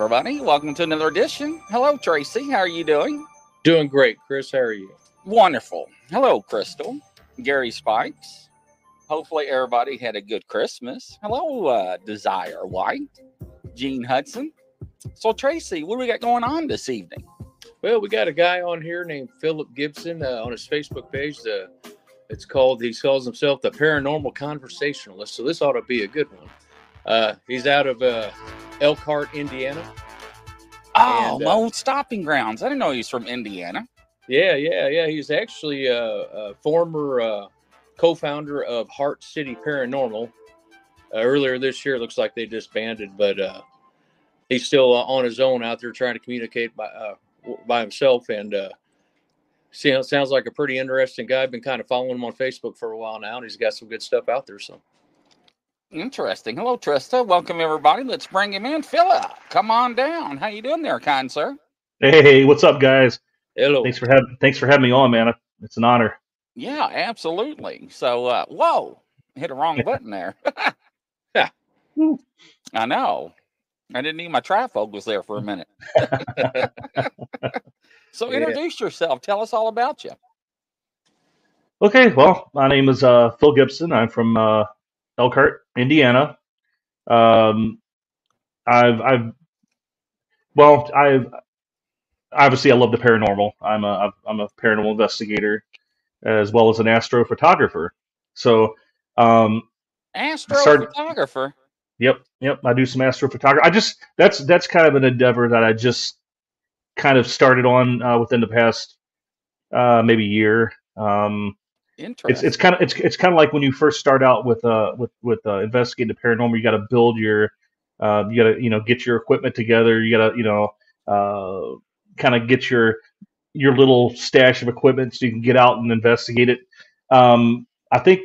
everybody. Welcome to another edition. Hello, Tracy. How are you doing? Doing great, Chris. How are you? Wonderful. Hello, Crystal. Gary Spikes. Hopefully, everybody had a good Christmas. Hello, uh, Desire White. Gene Hudson. So, Tracy, what do we got going on this evening? Well, we got a guy on here named Philip Gibson uh, on his Facebook page. The it's called he calls himself the Paranormal Conversationalist. So this ought to be a good one. Uh, he's out of uh, Elkhart, Indiana. Oh, And, my uh, old stopping grounds. I didn't know he was from Indiana. Yeah, yeah, yeah. He's actually a, a former uh, co-founder of Hart City Paranormal. Uh, earlier this year, it looks like they disbanded, but uh, he's still uh, on his own out there trying to communicate by uh, by himself. And uh, see, sounds like a pretty interesting guy. I've been kind of following him on Facebook for a while now, and he's got some good stuff out there. So Interesting. Hello, Trista. Welcome, everybody. Let's bring him in. Philip, come on down. How you doing there, kind sir? Hey, what's up, guys? hello. Thanks for having thanks for having me on, man. It's an honor. Yeah, absolutely. So, uh, whoa, hit a wrong button there. Yeah. I know. I didn't need my trifocals there for a minute. so, Yeah. introduce yourself. Tell us all about you. Okay, well, my name is uh, Phil Gibson. I'm from uh, Elkhart, Indiana. Um, I've I've well, I've obviously I love the paranormal. I'm a I'm a paranormal investigator as well as an astrophotographer. So, um, started- Astrophotographer. Yep, yep. I do some astrophotography. I just that's that's kind of an endeavor that I just kind of started on uh, within the past uh, maybe year. Um, Interesting. it's it's kind of it's it's kind of like when you first start out with uh with with uh, investigating the paranormal. You got to build your uh, you got to you know get your equipment together. You got to you know uh, kind of get your your little stash of equipment so you can get out and investigate it. Um, I think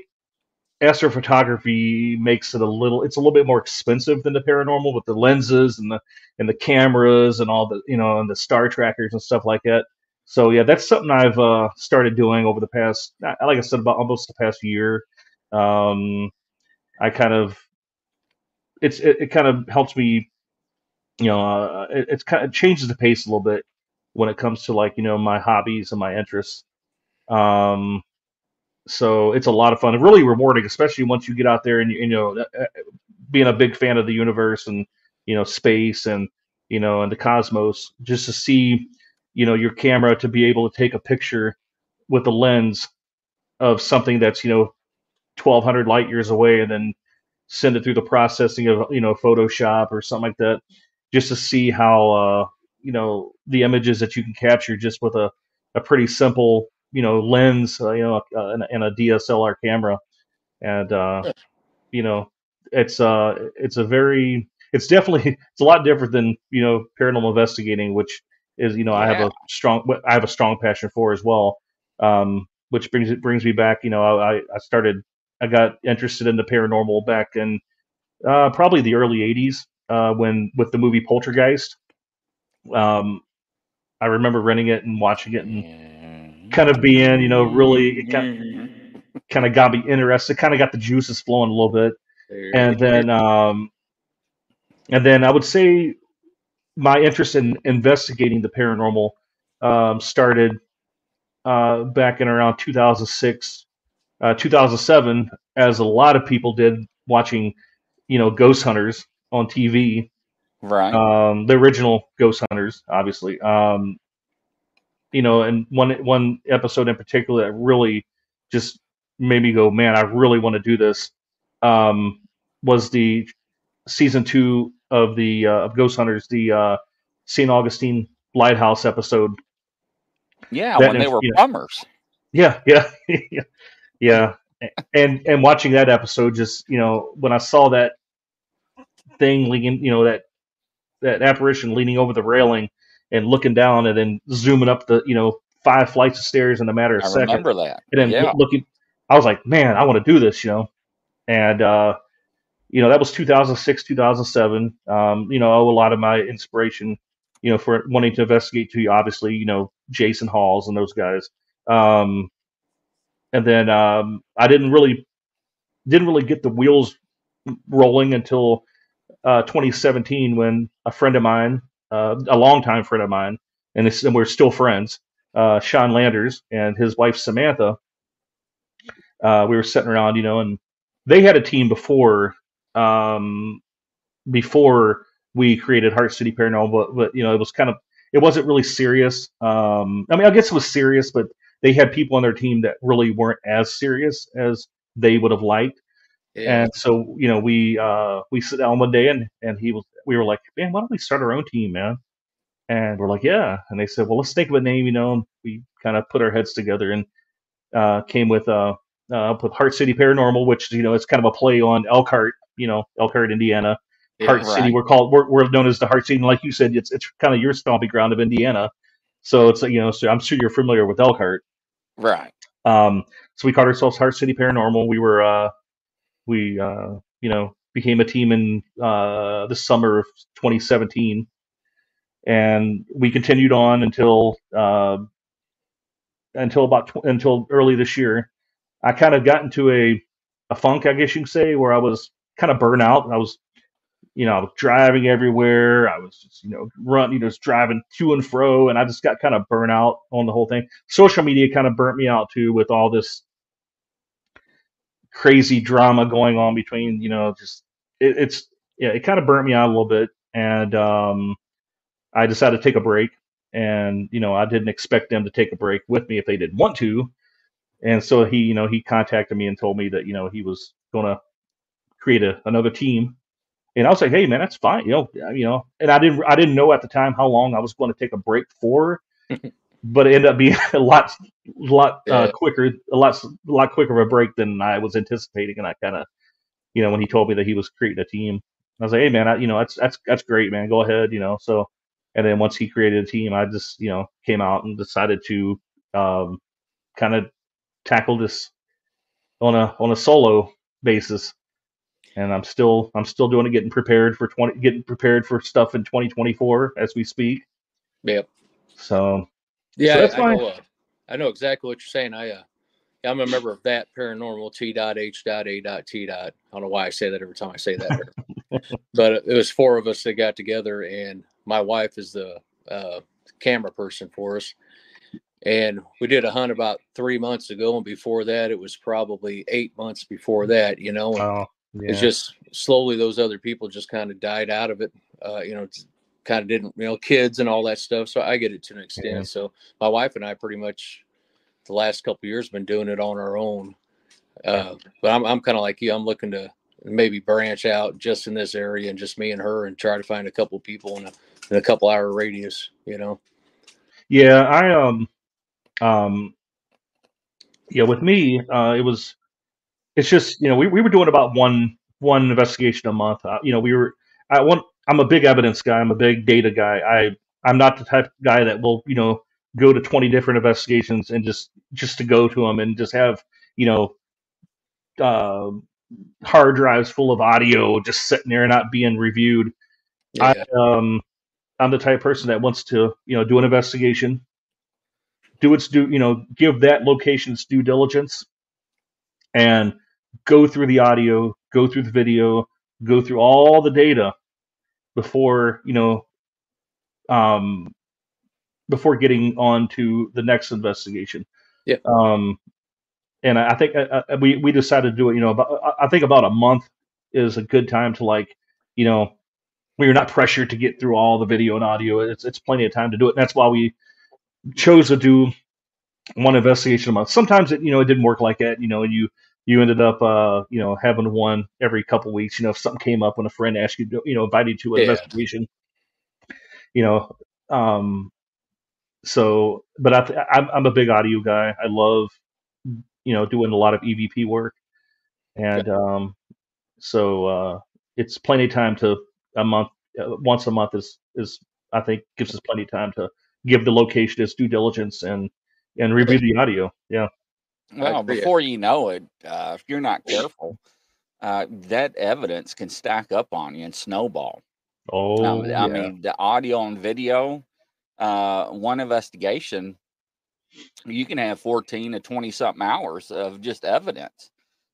astrophotography makes it a little it's a little bit more expensive than the paranormal with the lenses and the and the cameras and all the you know and the star trackers and stuff like that so yeah that's something i've uh, started doing over the past like i said about almost the past year. Um, i kind of it's it, it kind of helps me you know uh, it, it's kind of it changes the pace a little bit when it comes to like you know my hobbies and my interests. Um so it's a lot of fun really rewarding especially once you get out there and you, you know uh, uh, being a big fan of the universe and you know space and you know and the cosmos just to see you know your camera to be able to take a picture with a lens of something that's you know 1200 light years away and then send it through the processing of you know photoshop or something like that just to see how uh you know the images that you can capture just with a, a pretty simple you know lens uh, you know uh, and, and a dslr camera. And uh you know it's uh it's a very it's definitely it's a lot different than you know paranormal investigating which is you know i have a strong i have a strong passion for as well um which brings it brings me back you know i i started i got interested in the paranormal back in uh probably the early 80s uh when with the movie poltergeist. Um i remember renting it and watching it and kind of being you know really it kind, kind of got me interested kind of got the juices flowing a little bit. And then um and then i would say my interest in investigating the paranormal um started uh back in around 2006 uh 2007 as a lot of people did watching you know ghost hunters on tv Right. um the original ghost hunters obviously um you know and one one episode in particular that really just made me go man i really want to do this um was the season two of the uh, of ghost hunters the uh st augustine lighthouse episode yeah, that when they were yeah. plumbers. yeah yeah yeah yeah and and watching that episode just you know when i saw that thing leaning you know that that apparition leaning over the railing and looking down and then zooming up the you know five flights of stairs in a matter of I seconds remember that. and then Yeah. looking i was like man i want to do this you know and uh you know that was 2006 2007 um you know a lot of my inspiration you know for wanting to investigate to you, obviously you know Jason Hawes and those guys um and then um i didn't really didn't really get the wheels rolling until uh, 2017 when a friend of mine, uh, a longtime friend of mine, and, and we're still friends, uh, Shawn Landers and his wife Samantha. Uh, we were sitting around, you know, and they had a team before um, before we created Hart City Paranormal, but, but you know, it was kind of it wasn't really serious. Um, I mean, I guess it was serious, but they had people on their team that really weren't as serious as they would have liked. Yeah. And so, you know, we uh, we sit down one day and and he was we were like, man, why don't we start our own team, man? And we're like, yeah. And they said, well, let's think of a name, you know. And we kind of put our heads together and uh, came with uh, uh, with Hart City Paranormal, which you know it's kind of a play on Elkhart, you know, Elkhart, Indiana. Yeah, Heart City, we're called we're, we're known as the Heart City. And like you said, it's it's kind of your stomping ground of Indiana. So it's you know, so I'm sure you're familiar with Elkhart. Right. Um, so we called ourselves Hart City Paranormal. We were, uh, we, uh, you know, became a team in uh, the summer of 2017, and we continued on until uh, until about tw- until early this year. I kind of got into a a funk, I guess you can say, where I was kind of burnt out. I was, you know, driving everywhere. I was just, you know, run, you know, just driving to and fro, and I just got kind of burnt out on the whole thing social media kind of burnt me out too with all this crazy drama going on between you know just it, it's yeah it kind of burnt me out a little bit and um i decided to take a break and you know i didn't expect them to take a break with me if they didn't want to and so he you know he contacted me and told me that you know he was to create a, another team and i was like hey man that's fine you know you know and i didn't i didn't know at the time how long i was going to take a break for but it ended up being a lot, lot uh, quicker, a lot, a lot quicker of a break than I was anticipating. And I kind of, you know, when he told me that he was creating a team, I was like, hey man, I, you know, that's that's that's great, man. Go ahead, you know. So, and then once he created a team, I just, you know, came out and decided to um, kind of tackle this on a on a solo basis. And I'm still I'm still doing it, getting prepared for twenty, getting prepared for stuff in 2024 as we speak. Yep. So Yeah, that's I, fine. I know. Uh, I know exactly what you're saying. I uh, I'm a member of that paranormal T dot H dot A dot T dot. I don't know why I say that every time I say that, but it was four of us that got together, and my wife is the uh, camera person for us. And we did a hunt about three months ago, and before that, it was probably eight months before that. You know, and Oh, yeah. it's just slowly those other people just kind of died out of it. Uh, you know, kind of didn't, you know, kids and all that stuff. So I get it to an extent. Yeah. So my wife and I pretty much the last couple of years been doing it on our own. Uh, but I'm, I'm kind of like you. I'm looking to maybe branch out just in this area and just me and her and try to find a couple people in a, in a couple hour radius, you know? yeah, I um um yeah, with me, uh it was it's just, you know, we, we were doing about one one investigation a month. Uh, you know, we were I want I'm a big evidence guy, I'm a big data guy. I I'm not the type of guy that will, you know, go to 20 different investigations and just just to go to them and just have, you know, uh, hard drives full of audio just sitting there not being reviewed. Yeah. I um I'm the type of person that wants to, you know, do an investigation, do its due, you know, give that location its due diligence and go through the audio, go through the video, go through all the data before, you know, um before getting on to the next investigation. Yeah. Um and I I think we we decided to do it, you know, about I- I think about a month is a good time to like, you know, we are not pressured to get through all the video and audio. It's it's plenty of time to do it. And that's why we chose to do one investigation a month. Sometimes it you know it didn't work like that. You know, and you you ended up uh you know having one every couple weeks. You know, if something came up when a friend asked you to you know invited you to an Yeah. investigation. You know, um, so but I th- I'm I'm a big audio guy. I love you know doing a lot of EVP work, and um, so uh, it's plenty of time to a month uh, once a month is is I think gives us plenty of time to give the location its due diligence and and review the audio. Yeah. Well, before you know it, uh, if you're not careful, uh, that evidence can stack up on you and snowball. Oh, Um, I mean, the audio and video, uh, one investigation, you can have 14 to 20 something hours of just evidence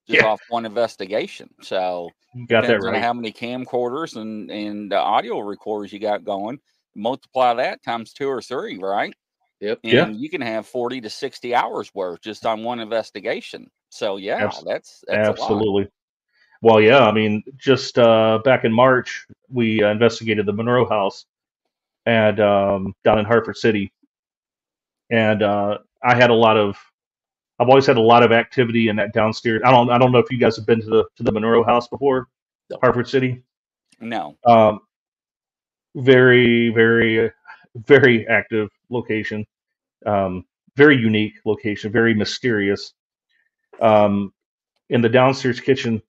just Yeah. off one investigation. So You got that right. how many camcorders and and uh, audio recorders you got going. Multiply that times two or three, right? Yep. And Yeah. you can have forty to sixty hours worth just on one investigation. So yeah, Abs- that's that's. Absolutely. Well, yeah. I mean, just uh, back in March, we uh, investigated the Monroe House, and um, down in Hartford City, and uh, I had a lot of. I've always had a lot of activity in that downstairs. I don't. I don't know if you guys have been to the to the Monroe House before, No. Hartford City. No. Um, very, very, very active location. Um, very unique location. Very mysterious. Um, in the downstairs kitchen,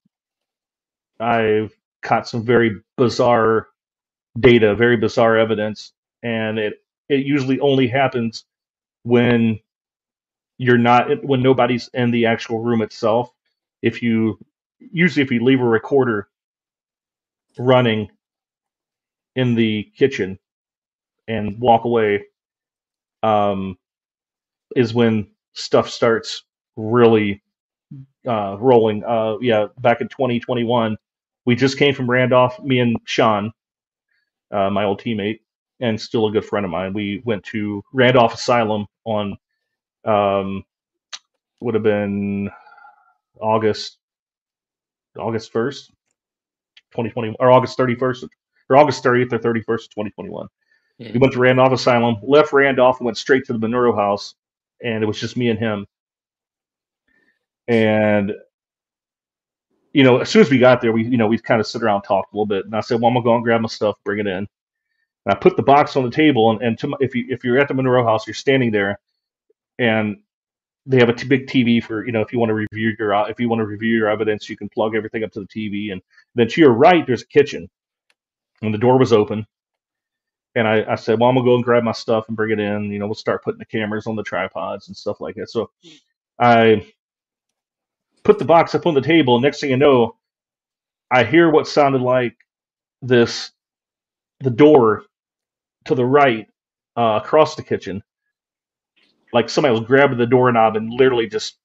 I've caught some very bizarre data, very bizarre evidence, and it it usually only happens when you're not when nobody's in the actual room itself. If you usually if you leave a recorder running in the kitchen and walk away um, is when stuff starts really uh, rolling. Uh, yeah, back in 2021, we just came from Randolph. Me and Shawn, uh, my old teammate, and still a good friend of mine. We went to Randolph Asylum on um, would have been August August 1st, 2020, or August 31st, or August 30th or 31st, 2021. We Mhm. went to Randolph Asylum, left Randolph, and went straight to the Monroe House, and it was just me and him. And you know, as soon as we got there, we you know we kind of sit around and talked a little bit, and I said, "Well, I'm gonna go and grab my stuff, bring it in." And I put the box on the table, and, and my, if you if you're at the Monroe House, you're standing there, and they have a t- big TV for you know if you want to review your uh, if you want to review your evidence, you can plug everything up to the TV, and then to your right there's a kitchen, and the door was open, and I, I said, well, I'm gonna go and grab my stuff and bring it in. You know, we'll start putting the cameras on the tripods and stuff like that. So I put the box up on the table, and next thing you know, I hear what sounded like this the door to the right uh, across the kitchen, like somebody was grabbing the doorknob and literally just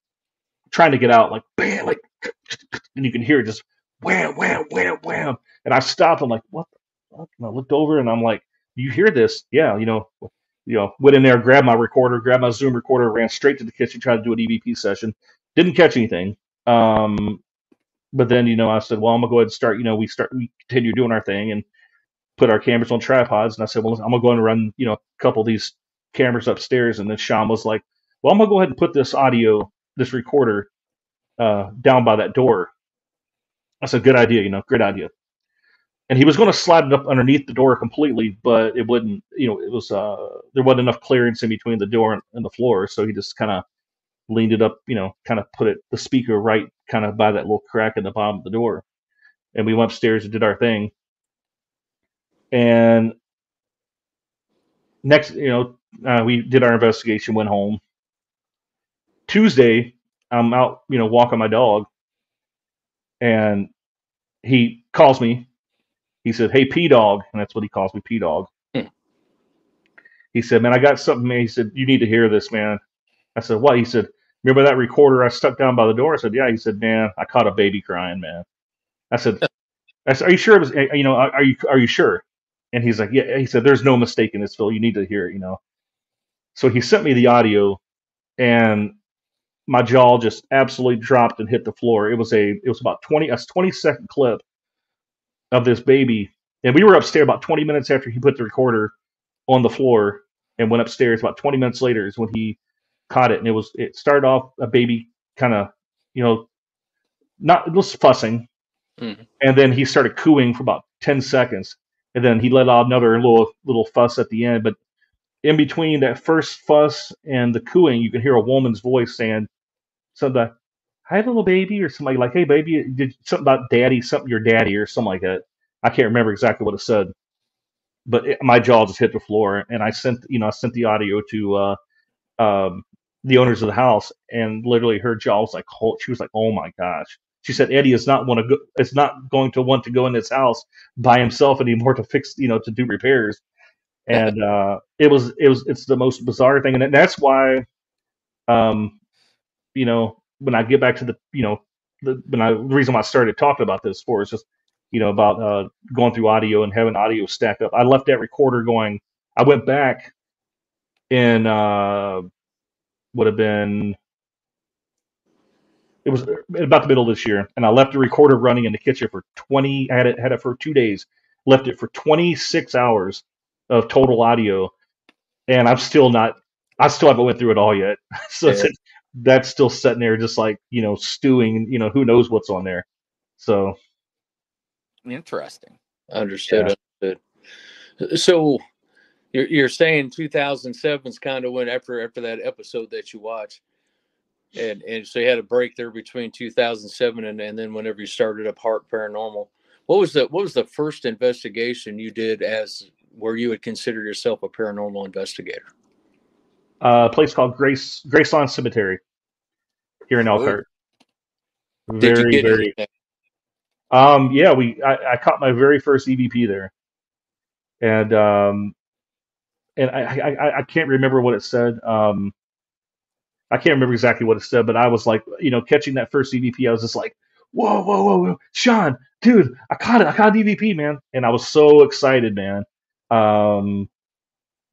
trying to get out, like bam, like, and you can hear it just wham, wham, wham, wham. And I stopped. I'm like, what? The fuck? And I looked over and I'm like, you hear this? Yeah, you know, you know, went in there, grabbed my recorder, grabbed my Zoom recorder, ran straight to the kitchen, tried to do an EVP session. Didn't catch anything. Um, but then, you know, I said, well, I'm gonna go ahead and start. You know, we start, we continue doing our thing and put our cameras on tripods. And I said, well, I'm gonna go and run, you know, a couple of these cameras upstairs. And then Shawn was like, well, I'm gonna go ahead and put this audio, this recorder, uh, down by that door. I said, good idea, you know, great idea. And he was going to slide it up underneath the door completely, but it wouldn't, you know, it was, uh, there wasn't enough clearance in between the door and, and the floor. So he just kind of leaned it up, you know, kind of put it, the speaker right kind of by that little crack in the bottom of the door. And we went upstairs and did our thing. And next, you know, uh, we did our investigation, went home. Tuesday, I'm out, you know, walking my dog, and he calls me. He said, "Hey, P Dog," and that's what he calls me, P Dog. Hmm. He said, "Man, I got something." Man. He said, "You need to hear this, man." I said, "What?" He said, "Remember that recorder I stuck down by the door?" I said, "Yeah." He said, "Man, I caught a baby crying, man." I said, "I said, are you sure it was? eh, You know, are are you are you sure?" And he's like, "Yeah." He said, "There's no mistake in this, Phil. You need to hear it." You know. So he sent me the audio, and my jaw just absolutely dropped and hit the floor. It was a it was about twenty a twenty second clip of this baby, and we were upstairs about twenty minutes after he put the recorder on the floor and went upstairs. About twenty minutes later is when he caught it, and it was it started off a baby kind of you know not just fussing, Mhm. and then he started cooing for about ten seconds, and then he let out another little little fuss at the end, but in between that first fuss and the cooing, you can hear a woman's voice saying something "Hi, little baby," or somebody like, "Hey, baby," did something about daddy, something your daddy, or something like that. I can't remember exactly what it said, but it, my jaw just hit the floor, and I sent, you know, I sent the audio to uh, um, the owners of the house, and literally her jaw was like, oh, she was like, "Oh my gosh." She said Eddie is not want to go, is not going to want to go in this house by himself anymore to fix, you know, to do repairs and uh, it was it was it's the most bizarre thing, and that's why, um, you know, when I get back to the you know the, when I, the reason why I started talking about this for is just you know about uh, going through audio and having audio stacked up. I left that recorder going. I went back in uh, would have been it was about the middle of this year, and I left the recorder running in the kitchen for 20. I had it had it for two days. Left it for 26 hours of total audio, and I'm still not. I still haven't went through it all yet. so Yeah. That's still sitting there, just like you know, stewing. You know, who knows what's on there. So Interesting. Understood. Understood. So you're you're saying 2007 is kind of when after after that episode that you watched, and and so you had a break there between 2007 and and then whenever you started up Hart Paranormal. What was the what was the first investigation you did as where you would consider yourself a paranormal investigator? Uh, a place called Grace Graceland Cemetery here in. Elkhart. Did Very you get very. anything? Um, yeah, we I, I caught my very first EVP there, and um, and I, I I- can't remember what it said. Um, I can't remember exactly what it said, but I was like, you know, catching that first EVP, I was just like, whoa, whoa, whoa, whoa, Shawn, dude, I caught it, I caught an EVP, man, and I was so excited, man. Um,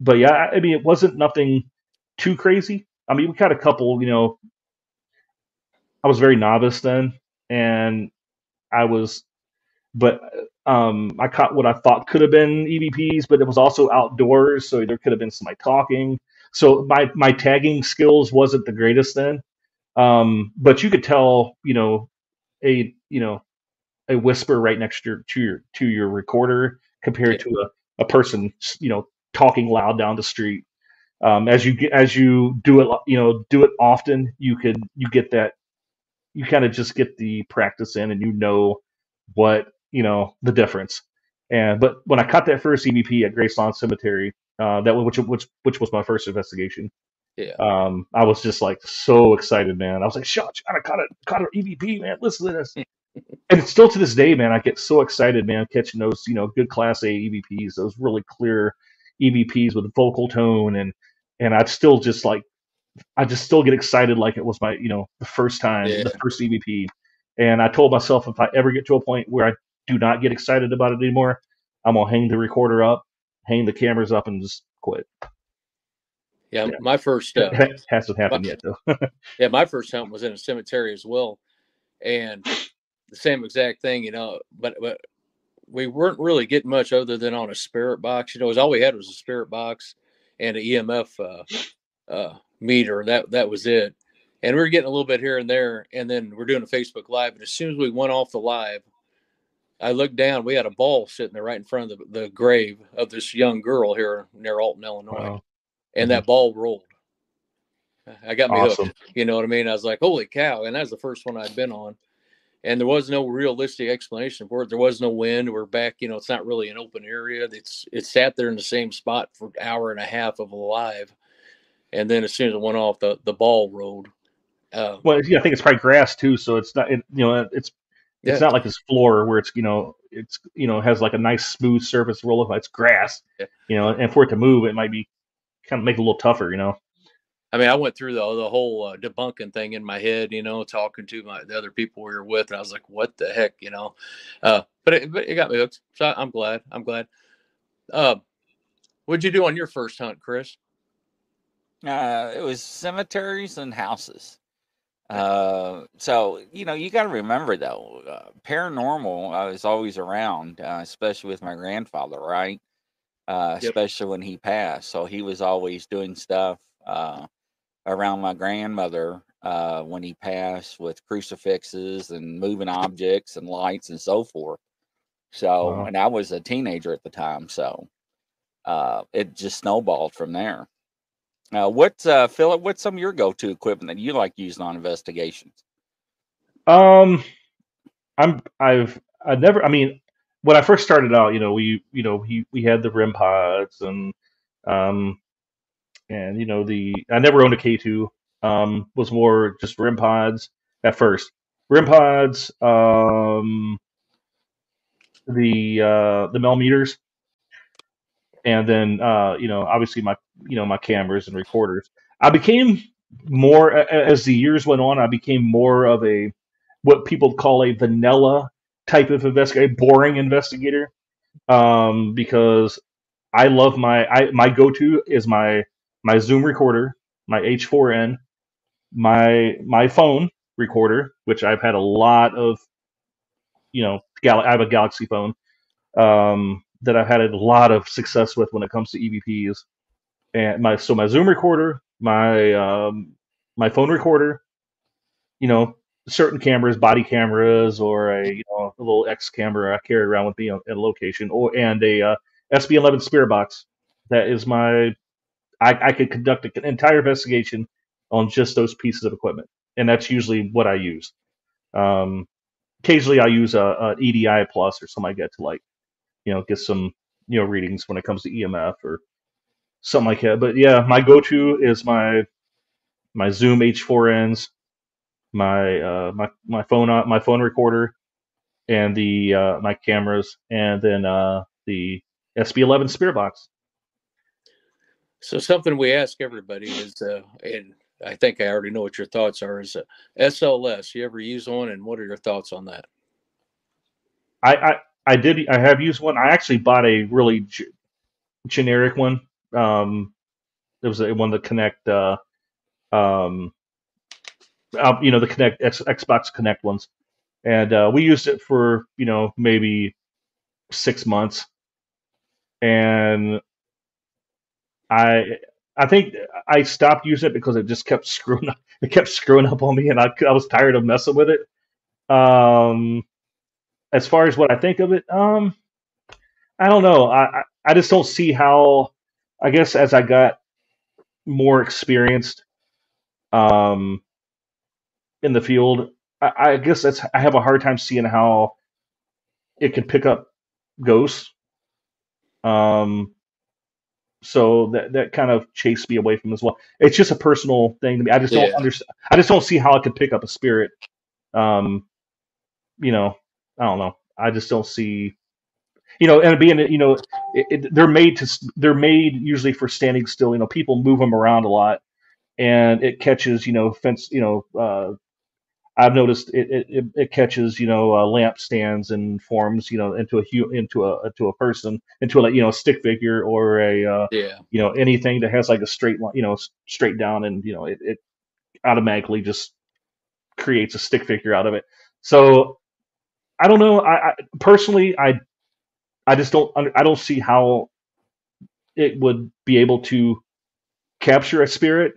but yeah, I mean, it wasn't nothing too crazy. I mean, we caught a couple, you know. I was very novice then, and I was, but um, I caught what I thought could have been EVPs, but it was also outdoors, so there could have been somebody talking. So my my tagging skills wasn't the greatest then, um, but you could tell, you know, a you know a whisper right next to your to your to your recorder compared to a, a person, you know, talking loud down the street. Um, as you get as you do it, you know, do it often, you could you get that you kind of just get the practice in and you know what you know the difference and but when i caught that first evp at graceland cemetery uh that was which which which was my first investigation Yeah. um i was just like so excited man i was like "Shot! i caught it caught an evp man listen to this and it's still to this day man i get so excited man catching those you know good class a evps those really clear evps with vocal tone and and i'd still just like I just still get excited like it was my, you know, the first time, Yeah. the first EVP. And I told myself if I ever get to a point where I do not get excited about it anymore, I'm gonna hang the recorder up, hang the cameras up, and just quit. Yeah, Yeah. my first uh, It hasn't happened yet though. Yeah, my first hunt was in a cemetery as well, and the same exact thing, you know. But but we weren't really getting much other than on a spirit box. You know, it was all we had was a spirit box and an EMF uh, uh, meter. That that was it. And we were getting a little bit here and there, and then we're doing a Facebook Live. And as soon as we went off the live, I looked down. We had a ball sitting there right in front of the, the grave of this young girl here near Alton, Illinois, Wow. and that ball rolled. I got me hooked. You know what I mean? I was like, holy cow. And that was the first one I'd been on. And there was no realistic explanation for it. There was no wind. We're back, you know, it's not really an open area. It's it sat there in the same spot for an hour and a half of a live. And then as soon as it went off, the, the ball rolled. Uh, Well, yeah, I think it's probably grass too, so it's not, it, you know, it's Yeah. it's not like this floor where it's you know it's you know has like a nice smooth surface roll of it's grass, Yeah. you know, and for it to move, it might be kind of make it a little tougher, you know. I mean, I went through the the whole uh, debunking thing in my head, you know, talking to my the other people we were with, and I was like, "What the heck," you know? Uh, but it, but it got me hooked, so I'm glad. I'm glad. Uh, what'd you do on your first hunt, Chris? Uh, it was cemeteries and houses. Uh, so you know, you got to remember though, uh, paranormal. I was always around, uh, especially with my grandfather, right? Uh, Yep. especially when he passed. So he was always doing stuff uh, around my grandmother uh, when he passed with crucifixes and moving objects and lights and so forth. So, Wow. and I was a teenager at the time, so uh, it just snowballed from there. Uh, what's uh, Philip? What's some of your go-to equipment that you like using on investigations? Um, I'm I've I never. I mean, when I first started out, you know, we you know he we had the REM pods and um and you know the I never owned a K2. Um, was more just REM pods at first. REM pods. Um, the uh the Mel meters, and then uh you know obviously my you know my cameras and recorders. I became more as the years went on. I became more of a what people call a vanilla type of investigator, boring investigator, um, because I love my I my go to is my my Zoom recorder, my H4n, my my phone recorder, which I've had a lot of, you know, Gal- I have a Galaxy phone um, that I've had a lot of success with when it comes to EVPs, and my so my Zoom recorder, my um, my phone recorder, you know, certain cameras, body cameras, or a you know a little X camera I carry around with me at a location, or and a uh, SB11 spirit box. That is my I, I could conduct an entire investigation on just those pieces of equipment, and that's usually what I use. Um, occasionally, I use a, a EDI plus or something like that to like, you know, get some you know readings when it comes to EMF or something like that. But yeah, my go-to is my my Zoom H4ns, my uh, my my phone uh, my phone recorder, and the uh, my cameras, and then uh, the SB11 Spirit Box. So something we ask everybody is, uh, and I think I already know what your thoughts are. Is uh, SLS? You ever use one, and what are your thoughts on that? I, I I did I have used one. I actually bought a really g- generic one. Um, it was a one to connect. Uh, um, uh, you know the Kinect X, Xbox Kinect ones, and uh, we used it for you know maybe six months, and I I think I stopped using it because it just kept screwing up. It kept screwing up on me, and I I was tired of messing with it. Um, as far as what I think of it, um, I don't know. I I, just don't see how. I guess as I got more experienced, um, in the field, I, I guess that's I have a hard time seeing how it can pick up ghosts. Um, so that that kind of chased me away from as well. It's just a personal thing to me. I just don't Yeah. understand. I just don't see how I could pick up a spirit. Um, you know, I don't know. I just don't see. You know, and being you know, it, it, they're made to they're made usually for standing still. You know, people move them around a lot, and it catches you know fence. You know, uh, I've noticed it, it, it, catches you know uh, lamp stands and forms you know into a hu- into a into a person into a like you know stick figure or a uh, Yeah, you know anything that has like a straight line you know straight down and you know it, it automatically just creates a stick figure out of it. So i don't know. I, I personally i i just don't i don't see how it would be able to capture a spirit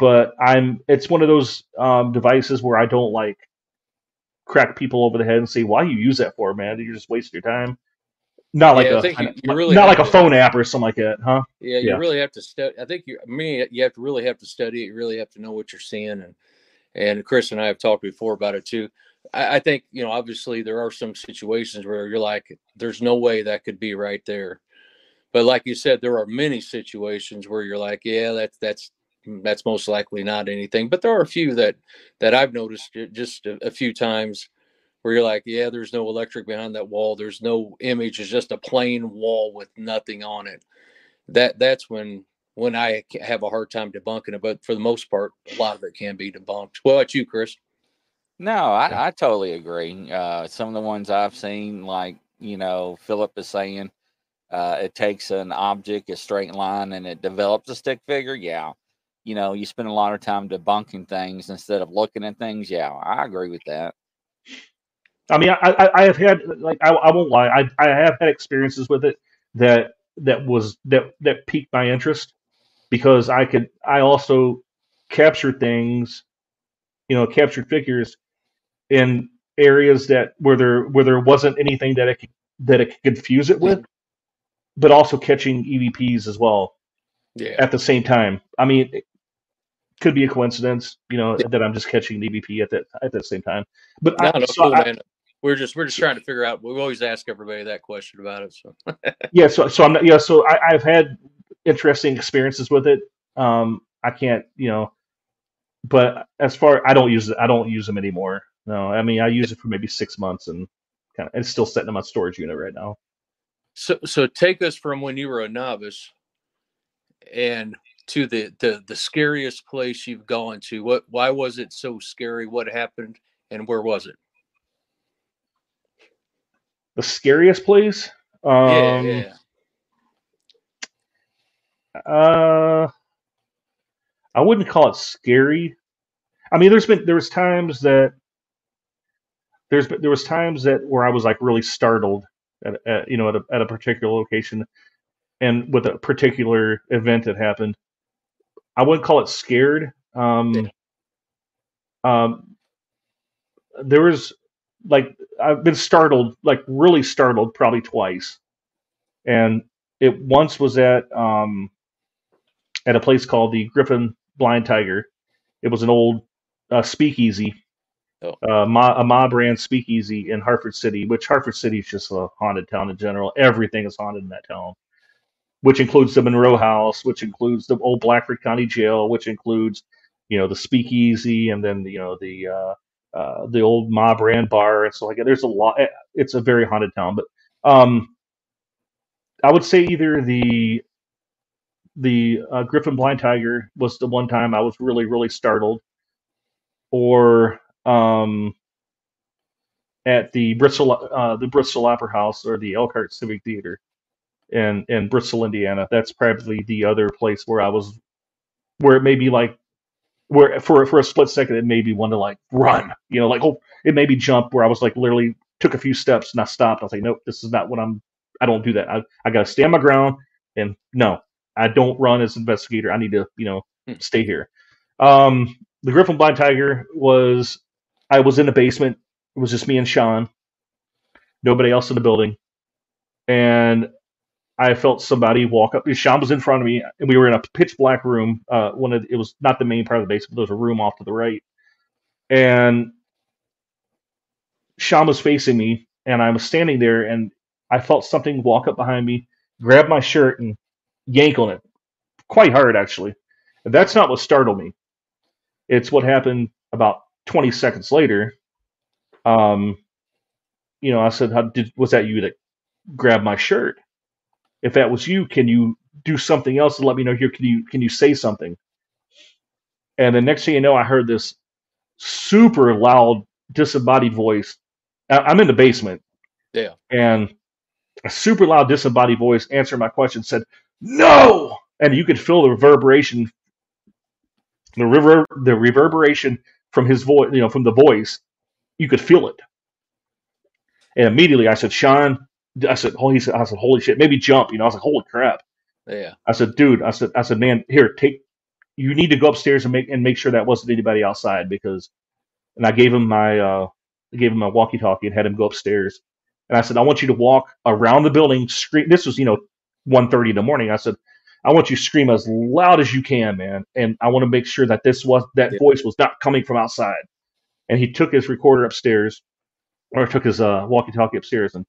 but i'm it's one of those um, devices where i don't like crack people over the head and say why you use that for man you're just wasting your time not like Yeah, I you- you really not like a phone app or something like that huh yeah. You Yeah. really have to study. I think you, me, you have to really have to study it. You really have to know what you're seeing, and and Chris and I have talked before about it too. I, I think you know, obviously, there are some situations where you're like, "There's no way that could be right there," but like you said, there are many situations where you're like, "Yeah, that's that's that's most likely not anything." But there are a few that that I've noticed just a, a few times where you're like, "Yeah, there's no electric behind that wall. There's no image. It's just a plain wall with nothing on it." That that's when when I have a hard time debunking it. But for the most part, a lot of it can be debunked. What about you, Chris? No, I, I totally agree. Uh, some of the ones I've seen, like you know, Philip is saying, uh, it takes an object, a straight line, and it develops a stick figure. Yeah, you know, you spend a lot of time debunking things instead of looking at things. Yeah, I agree with that. I mean, I, I, I have had like I, I won't lie, I, I have had experiences with it that that was that that piqued my interest because I could I also captured things, you know, captured figures in areas that where there where there wasn't anything that it could, that it could confuse it with, but also catching EVPs as well Yeah, at the same time. I mean, it could be a coincidence, you know, Yeah. that I'm just catching EVP at that at the same time. But no, I, no, so cool, I- man. We're just we're just trying to figure out. We always ask everybody that question about it. So yeah so so i'm not yeah so I, i've had interesting experiences with it um i can't you know but as far i don't use it i don't use them anymore no i mean i use it for maybe six months and kind of it's still sitting in my storage unit right now so so take us from when you were a novice and to the the the scariest place you've gone to. What why was it so scary? What happened? and where was it? The scariest place? Um, yeah, yeah. Uh, I wouldn't call it scary. I mean, there's been there was times that there's been, there was times that where I was like really startled at, at you know at a, at a particular location and with a particular event that happened. I wouldn't call it scared. Um, um, there was like I've been startled, like really startled, probably twice, and it once was at um, at a place called the Griffin Blind Tiger. It was an old uh, speakeasy, Oh. uh, Ma, a Ma brand speakeasy in Hartford City, which Hartford City is just a haunted town in general. Everything is haunted in that town, which includes the Monroe House, which includes the old Blackford County Jail, which includes, you know, the speakeasy, and then you know the uh, uh, the old Ma brand bar and stuff like. There's a lot. It's a very haunted town, but um, I would say either the the uh, Griffin Blind Tiger was the one time I was really really startled, or um, at the Bristol uh, the Bristol Opera House or the Elkhart Civic Theater in in Bristol, Indiana. That's probably the other place where I was, where it may be like, where for for a split second it made me want to like run, you know, like oh, it made me jump where I was like literally took a few steps and I stopped. I was like, nope, this is not what I'm. I don't do that. I I gotta stand my ground and no, I don't run as investigator. I need to you know Hmm. stay here. Um, the Griffin Blind Tiger was I was in the basement. It was just me and Shawn. Nobody else in the building. And I felt somebody walk up. Shawn was in front of me, and we were in a pitch black room. Uh, one of it was not the main part of the basement. There was a room off to the right, and Shawn was facing me, and I was standing there, and I felt something walk up behind me, grab my shirt, and yank on it quite hard, actually. And that's not what startled me. It's what happened about 20 seconds later. Um, you know, I said, "How did was that you that grabbed my shirt? If that was you, can you do something else to let me know here? Can you can you say something?" And the next thing you know, I heard this super loud, disembodied voice. I- I'm in the basement. Yeah. And a super loud, disembodied voice answering my question said, "No!" And you could feel the reverberation, the river, the reverberation from his voice, you know, from the voice. You could feel it. And immediately I said, Shawn, I said, holy, I said, holy shit, maybe jump. You know, I was like, holy crap. Yeah. I said, dude, I said, I said, man, here, take. You need to go upstairs and make and make sure that wasn't anybody outside because. And I gave him my, uh, I gave him my walkie-talkie and had him go upstairs. And I said, I want you to walk around the building, scream. This was, you know, 1.30 in the morning. I said, I want you to scream as loud as you can, man, and I want to make sure that this was that Yeah. voice was not coming from outside. And he took his recorder upstairs, or took his uh, walkie-talkie upstairs, and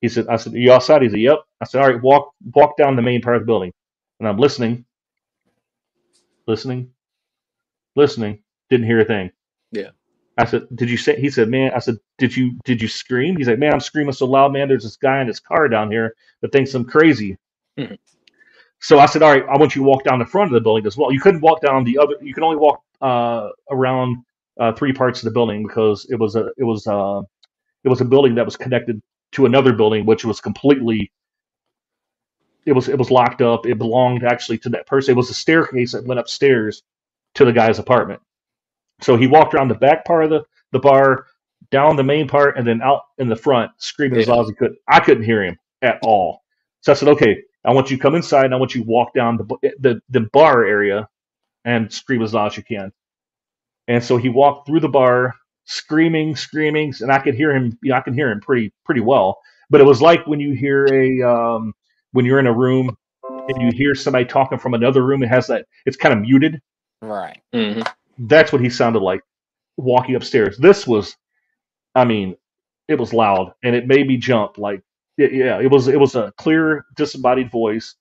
he said, "I said, are you outside?" He said, "Yep." I said, "All right, walk walk down the main part of the building," and I'm listening, listening, listening. Didn't hear a thing. Yeah. I said, "Did you say?" He said, "Man," I said, "Did you did you scream?" He's like, "Man, I'm screaming so loud, man. There's this guy in his car down here that thinks I'm crazy." Mhm. So I said, "All right, I want you to walk down the front of the building as well. You couldn't walk down the other. You can only walk uh, around uh, three parts of the building because it was a it was uh it was a building that was connected to another building, which was completely it was it was locked up. It belonged actually to that person. It was a staircase that went upstairs to the guy's apartment. So he walked around the back part of the, the bar, down the main part, and then out in the front, screaming as loud as he could. I couldn't hear him at all. So I said, "Okay, I want you to come inside, and I want you to walk down the the, the bar area and scream as loud as you can." And so he walked through the bar, screaming, screaming, and I could hear him. You know, I can hear him pretty pretty well. But it was like when you hear a um, when you're in a room and you hear somebody talking from another room. It has that. It's kind of muted. Right. hmm That's what he sounded like walking upstairs. This was, I mean, it was loud and it made me jump. Like, it, yeah, it was it was a clear disembodied voice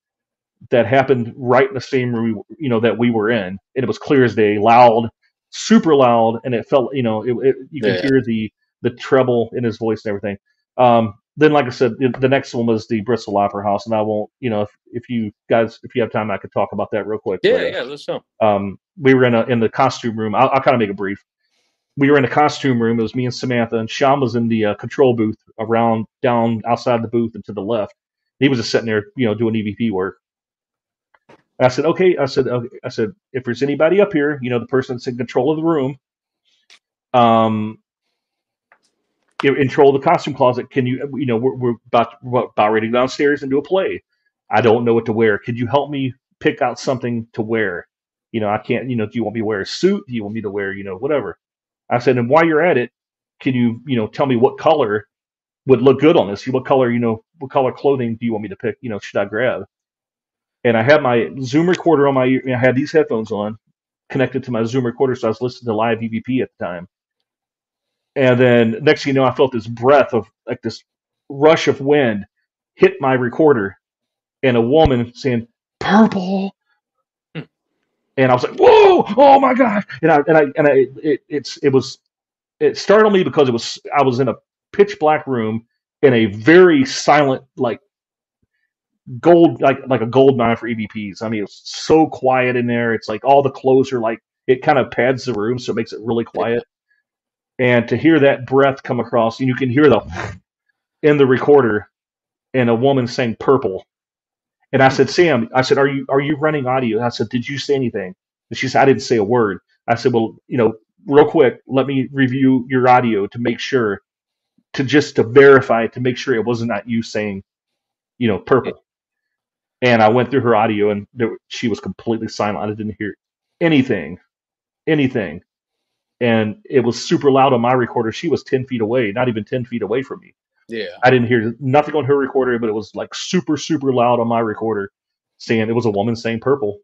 that happened right in the same room, you know, that we were in, and it was clear as day, loud, super loud, and it felt, you know, it, it, you could Yeah. hear the the treble in his voice and everything. Um, then, like I said, the, next one was the Bristol Opera House, and I won't, you know, if, if you guys, if you have time, I could talk about that real quick. Yeah, but, yeah. Let's know. um, we were in a in the costume room. I'll, I'll kind of make it brief. we were in the costume room. It was me and Samantha, and Shawn was in the uh, control booth around down outside the booth and to the left. He was just sitting there, you know, doing EVP work. And I said, okay. I said, okay. I said, if there's anybody up here, you know, the person that's in control of the room, um, in control of the costume closet, can you, you know, we're, we're about we're about ready to go downstairs and do a play. I don't know what to wear. Could you help me pick out something to wear? You know, I can't. You know, do you want me to wear a suit? Do you want me to wear, you know, whatever? I said, and while you're at it, can you, you know, tell me what color would look good on this? What color, you know, what color clothing do you want me to pick? You know, should I grab? And I had my Zoom recorder on my ear. I had these headphones on, connected to my Zoom recorder, so I was listening to live EVP at the time. And then next thing you know, I felt this breath of like this rush of wind hit my recorder, and a woman saying "purple," and I was like, "Whoa! Oh my gosh!" And I and I and I it, it's it was it startled me because it was I was in a pitch black room in a very silent like gold like like a gold mine for EVPs. I mean, it's so quiet in there. It's like all the clothes are like it kind of pads the room, so it makes it really quiet. And to hear that breath come across, and you can hear the in the recorder, and a woman saying "purple." And I said, Sam, I said, are you are you running audio? I said, did you say anything? And she said, I didn't say a word. I said, well, you know, real quick, let me review your audio to make sure, to just to verify, to make sure it wasn't not you saying, you know, purple. And I went through her audio, and there, she was completely silent. I didn't hear anything, anything. And it was super loud on my recorder. She was ten feet away, not even ten feet away from me. Yeah. I didn't hear nothing on her recorder, but it was like super, super loud on my recorder, saying it was a woman saying purple,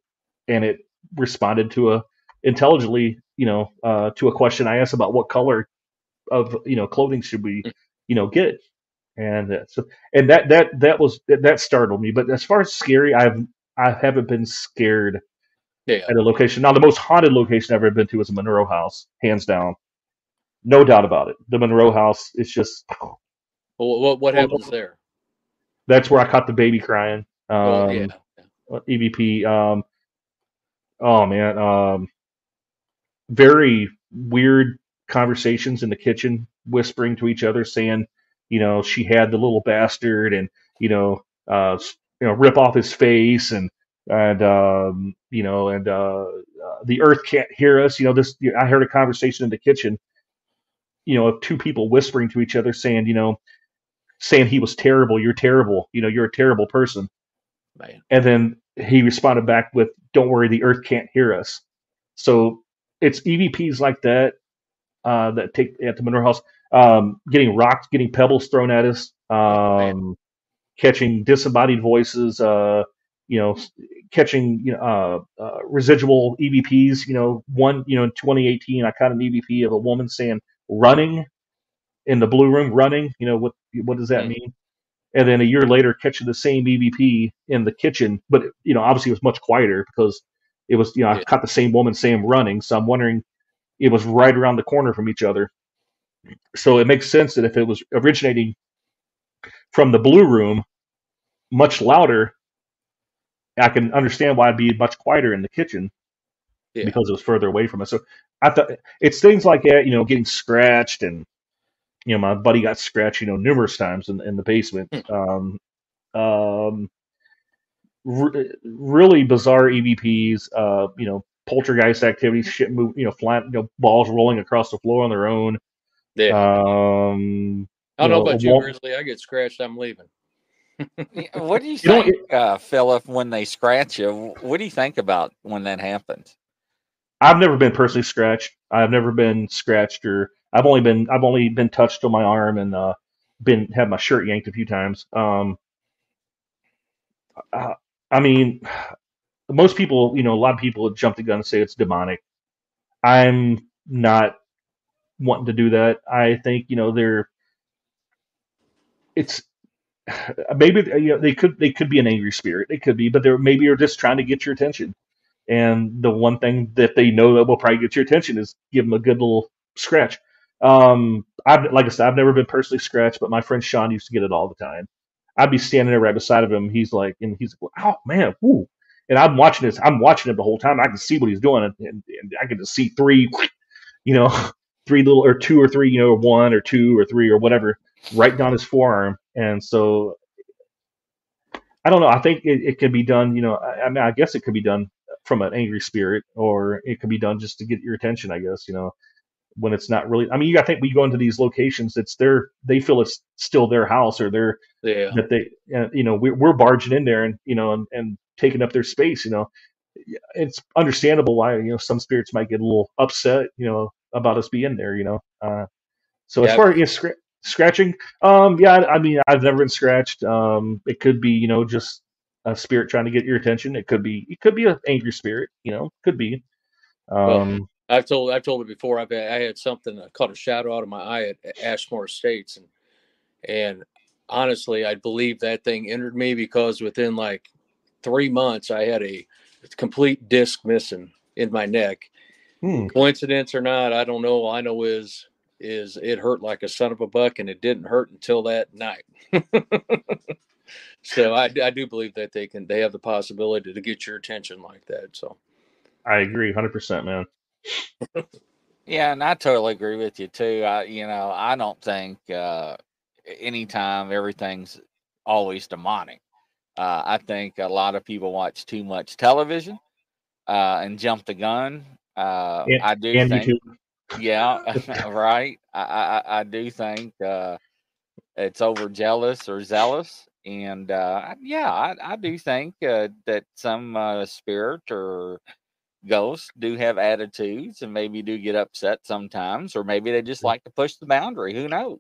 and it responded to a intelligently, you know, uh, to a question I asked about what color of you know clothing should we, you know, get, and uh, so and that that that was that, startled me. But as far as scary, I've I haven't been scared Yeah. at a location. Now the most haunted location I've ever been to is a Monroe House, hands down, no doubt about it. The Monroe House, it's just Well, what what happens there? that's where I caught the baby crying. Um, Oh yeah. EVP. Um, oh man, um, very weird conversations in the kitchen, whispering to each other, saying, you know, she had the little bastard, and you know, uh, you know, rip off his face, and and um, you know, and uh, uh, the earth can't hear us. You know, this. I heard a conversation in the kitchen. You know, of two people whispering to each other, saying, you know, saying he was terrible. You're terrible. You know, you're a terrible person. Man. And then he responded back with, "Don't worry, the Earth can't hear us." So it's EVPs like that uh, that take at the Monroe House, um, getting rocks, getting pebbles thrown at us, um, catching disembodied voices, uh, you know, catching you know uh, uh, residual EVPs. You know, one you know in 2018, I caught an EVP of a woman saying "running" in the blue room, running. You know what what does that Mm. mean? and then a year later catching the same EVP in the kitchen, but you know obviously it was much quieter because it was you know I Yeah. caught the same woman same running, so I'm wondering it was right around the corner from each other. So it makes sense that if it was originating from the blue room, much louder, I can understand why it'd be much quieter in the kitchen Yeah. because it was further away from us. So I thought it's things like that, you know, getting scratched and you know, my buddy got scratched, you know, numerous times in, in the basement. Um, um, re- really bizarre EVPs, uh, you know, poltergeist activities, shit move, you know, flat, you know, balls rolling across the floor on their own. Yeah. Um, I don't know know, about you, Grizzly. I get scratched. I'm leaving. What do you You think, uh, Philip, when they scratch you? What do you think about when that happens? I've never been personally scratched. I've never been scratched or I've only been I've only been touched on my arm and uh, been had my shirt yanked a few times. Um, uh, I mean, most people, you know, a lot of people jump the gun and say it's demonic. I'm not wanting to do that. I think you know they're it's maybe you know they could they could be an angry spirit. It could be, but they're maybe they're just trying to get your attention. And the one thing that they know that will probably get your attention is give them a good little scratch. Um, I've like I said, I've never been personally scratched, but my friend Shawn used to get it all the time. I'd be standing there right beside of him. He's like, and he's like, oh man, whoo. And I'm watching this. I'm watching him the whole time. I can see what he's doing, and, and, and I can just see three, you know, three little or two or three, you know, one or two or three or whatever, right down his forearm. And so I don't know. I think it, it can be done. You know, I, I mean, I guess it could be done from an angry spirit, or it could be done just to get your attention. I guess you know when it's not really. I mean, you got think we go into these locations. It's their. They feel it's still their house or their Yeah. that they. Uh, you know, we're, we're barging in there and you know and, and taking up their space. You know, it's understandable why you know some spirits might get a little upset. You know about us being there. You know. Uh, so as far as you know, scra- scratching, um, yeah, I, I mean, I've never been scratched. Um, it could be, you know, just a spirit trying to get your attention. It could be, it could be an angry spirit. You know, could be. Well, Um, I've told I've told it before. I've had, I had something that caught a shadow out of my eye at at Ashmore Estates, and and honestly, I believe that thing entered me because within like three months, I had a complete disc missing in my neck. Hmm, Coincidence or not, I don't know. All I know is is it hurt like a son of a buck, and it didn't hurt until that night. so I, I do believe that they can they have the possibility to get your attention like that. So I agree, hundred percent, man. Yeah, and I totally agree with you too. I, you know, I don't think uh, anytime everything's always demonic. Uh, I think a lot of people watch too much television uh, and jump the gun. Uh, And- I do And think, YouTube, yeah, right. I, I, I do think uh, it's over jealous or zealous, and uh, yeah, I, I do think uh, that some uh, spirit or ghosts do have attitudes and maybe do get upset sometimes, or maybe they just like to push the boundary. Who knows?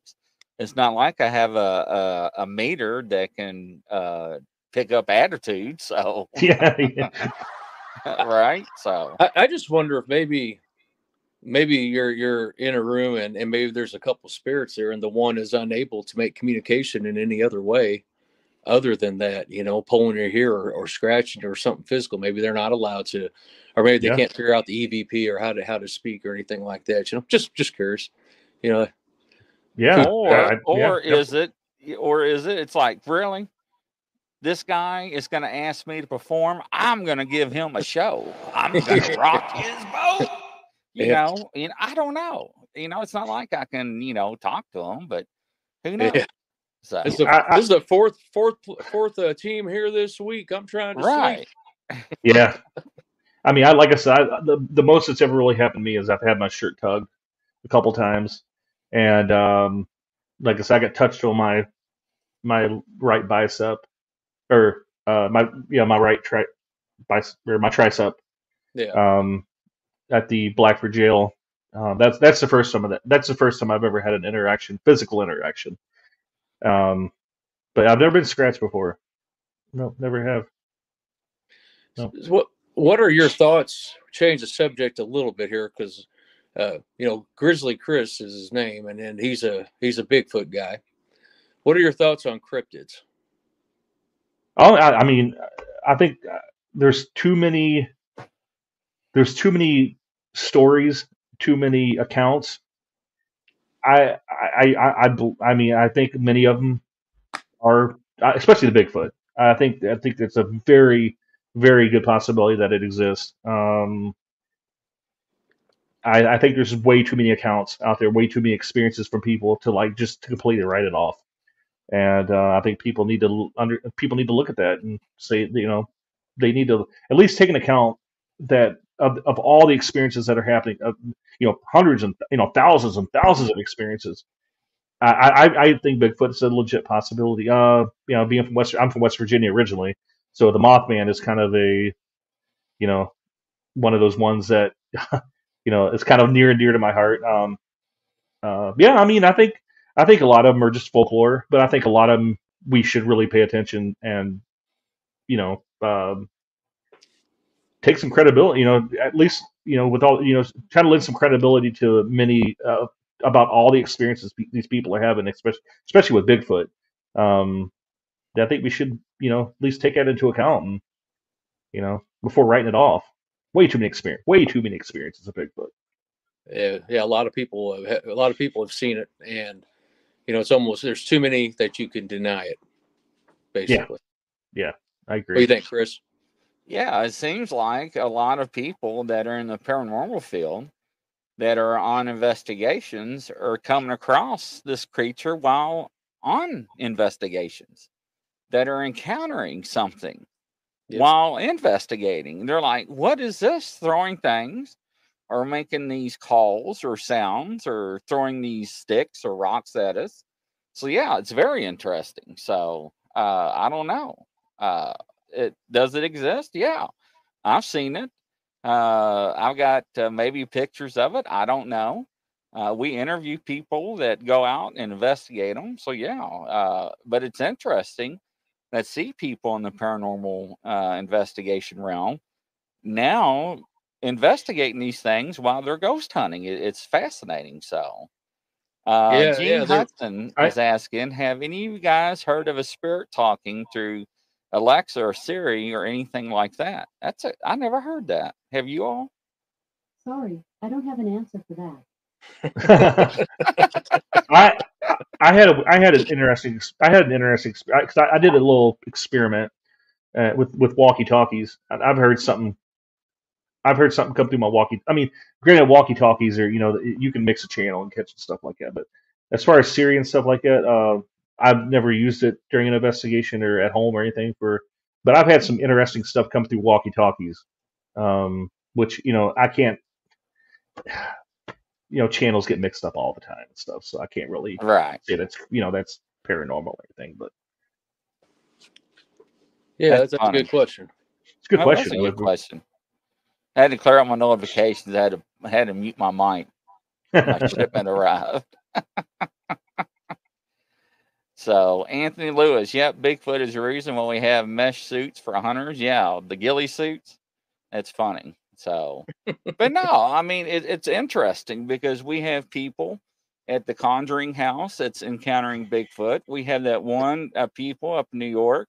It's not like I have a a, a meter that can uh, pick up attitudes. So yeah, yeah. right. So I, I just wonder if maybe maybe you're you're in a room and, and maybe there's a couple spirits there and the one is unable to make communication in any other way other than that you know pulling your hair or, or scratching or something physical maybe they're not allowed to or maybe they Yeah. can't figure out the evp or how to how to speak or anything like that you know just just curious you know yeah. Uh, or I- yeah, or yep. is it or is it it's like really this guy is going to ask me to perform i'm going to give him a show i'm going to rock his boat you Yeah. know and i don't know you know it's not like i can you know talk to him but who knows Yeah. so this is the, I- I- this is the fourth fourth fourth uh, team here this week i'm trying to right sleep. Yeah. I mean, I like I said, I, the the most that's ever really happened to me is I've had my shirt tugged a couple times, and um, like I said, I got touched on my my right bicep, or uh, my yeah my right tri bicep or my tricep, yeah um, at the Blackford jail. Uh, that's that's the first time of that. That's the first time I've ever had an interaction, physical interaction. Um, but I've never been scratched before. No, never have. No. What What are your thoughts? Change the subject a little bit here, because uh, you know Grizzly Chris is his name, and then he's a he's a Bigfoot guy. What are your thoughts on cryptids? I, I mean, I think uh, there's too many. There's too many stories, too many accounts. I, I, I, I, I mean, I think many of them are, uh, especially the Bigfoot. I think, I think it's a very, very good possibility that it exists. Um, I, I think there's way too many accounts out there, way too many experiences from people to like just to completely write it off and uh, I think people need to under people need to look at that and say you know they need to at least take an account that of, of all the experiences that are happening of you know hundreds and you know thousands and thousands of experiences. I I, I think Bigfoot is a legit possibility. Uh, you know, being from West, I'm from West Virginia originally, so the Mothman is kind of a you know one of those ones that you know is kind of near and dear to my heart. Um, uh, yeah, I mean, I think I think a lot of them are just folklore, but I think a lot of them we should really pay attention and you know um, take some credibility. You know, at least you know with all you know try to lend some credibility to many uh, about all the experiences pe- these people are having, especially especially with Bigfoot. Um, I think we should you know at least take that into account and you know before writing it off. Way too many experience. Way too many experiences of Bigfoot. Yeah, yeah. A lot of people have a lot of people have seen it, and you know it's almost there's too many that you can deny it. Basically, yeah I agree. what do you think, Chris? Yeah, it seems like a lot of people that are in the paranormal field that are on investigations are coming across this creature while on investigations that are encountering something Yes. while investigating. They're like, what is this? Throwing things or making these calls or sounds or throwing these sticks or rocks at us. So yeah, it's very interesting. So uh, I don't know. Uh, it does it exist? Yeah, I've seen it. Uh, I've got uh, maybe pictures of it. I don't know. Uh, we interview people that go out and investigate them. So yeah, uh, but it's interesting that see people in the paranormal investigation realm now investigating these things while they're ghost hunting. It, it's fascinating. So, uh, Yeah, Gene yeah, Hudson I- is asking, have any of you guys heard of a spirit talking through Alexa or Siri or anything like that? That's a, I never heard that. Have you all? Sorry, I don't have an answer for that. I I had a I had an interesting I had an interesting because I, I did a little experiment uh, with with walkie talkies. I've heard something. I've heard something come through my walkie. I mean, granted, walkie talkies are you know you can mix a channel and catch stuff like that. But as far as Siri and stuff like that, uh, I've never used it during an investigation or at home or anything for. But I've had some interesting stuff come through walkie talkies, um, which you know I can't. You know, channels get mixed up all the time and stuff, so I can't really Right. say that's you know that's paranormal or anything. But Yeah, That's that's, that's a good question. it's a good Oh, question. That's a good question. I had to clear out my notifications. I had to I had to mute my mic. My shipment arrived. so Anthony Lewis, yep, Bigfoot is the reason why we have mesh suits for hunters. Yeah, the ghillie suits. That's funny. So, but no, I mean it, it's interesting because we have people at the Conjuring House that's encountering Bigfoot. We have that one uh, people up in New York.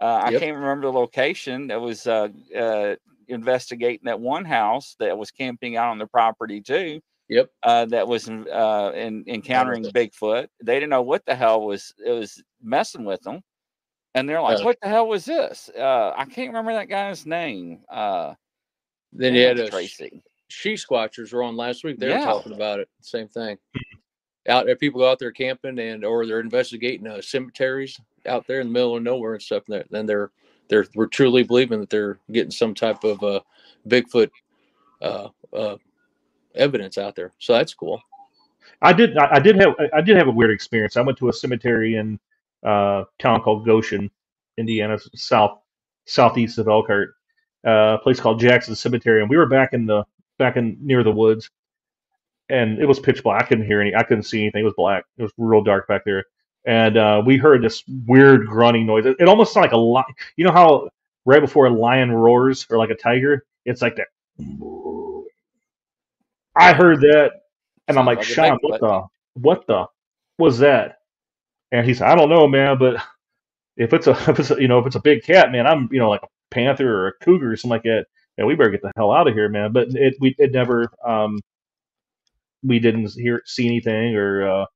Uh, I can't remember the location that was uh, uh, investigating that one house that was camping out on the property too Yep. uh, that was uh, in, encountering Bigfoot. They didn't know what the hell was it was messing with them, and they're like, Uh, "What the hell was this?" Uh, I can't remember that guy's name. Uh, Then you had a Tracy. she squatchers were on last week. They were talking about it. Same thing. Out there, people go out there camping and or they're investigating uh, cemeteries out there in the middle of nowhere and stuff. And then they're they're we're truly believing that they're getting some type of uh, Bigfoot uh, uh, evidence out there. So that's cool. I did I, did have I did have a weird experience. I went to a cemetery in uh, a town called Goshen, Indiana, south southeast of Elkhart, uh, a place called Jackson Cemetery, and we were back in the back in near the woods, and it was pitch black. I couldn't hear any. I couldn't see anything. It was black. It was real dark back there, and uh, we heard this weird grunting noise. It, it almost sounded like a lion. You know how right before a lion roars or like a tiger, it's like that. I heard that, and I'm like, like Shawn, what Bigfoot." the what the was that? And he said, I don't know, man, but if it's a if it's a, you know if it's a big cat, man, I'm you know like a panther or a cougar or something like that. Man, we better get the hell out of here, man. But it we it never um we didn't hear see anything or uh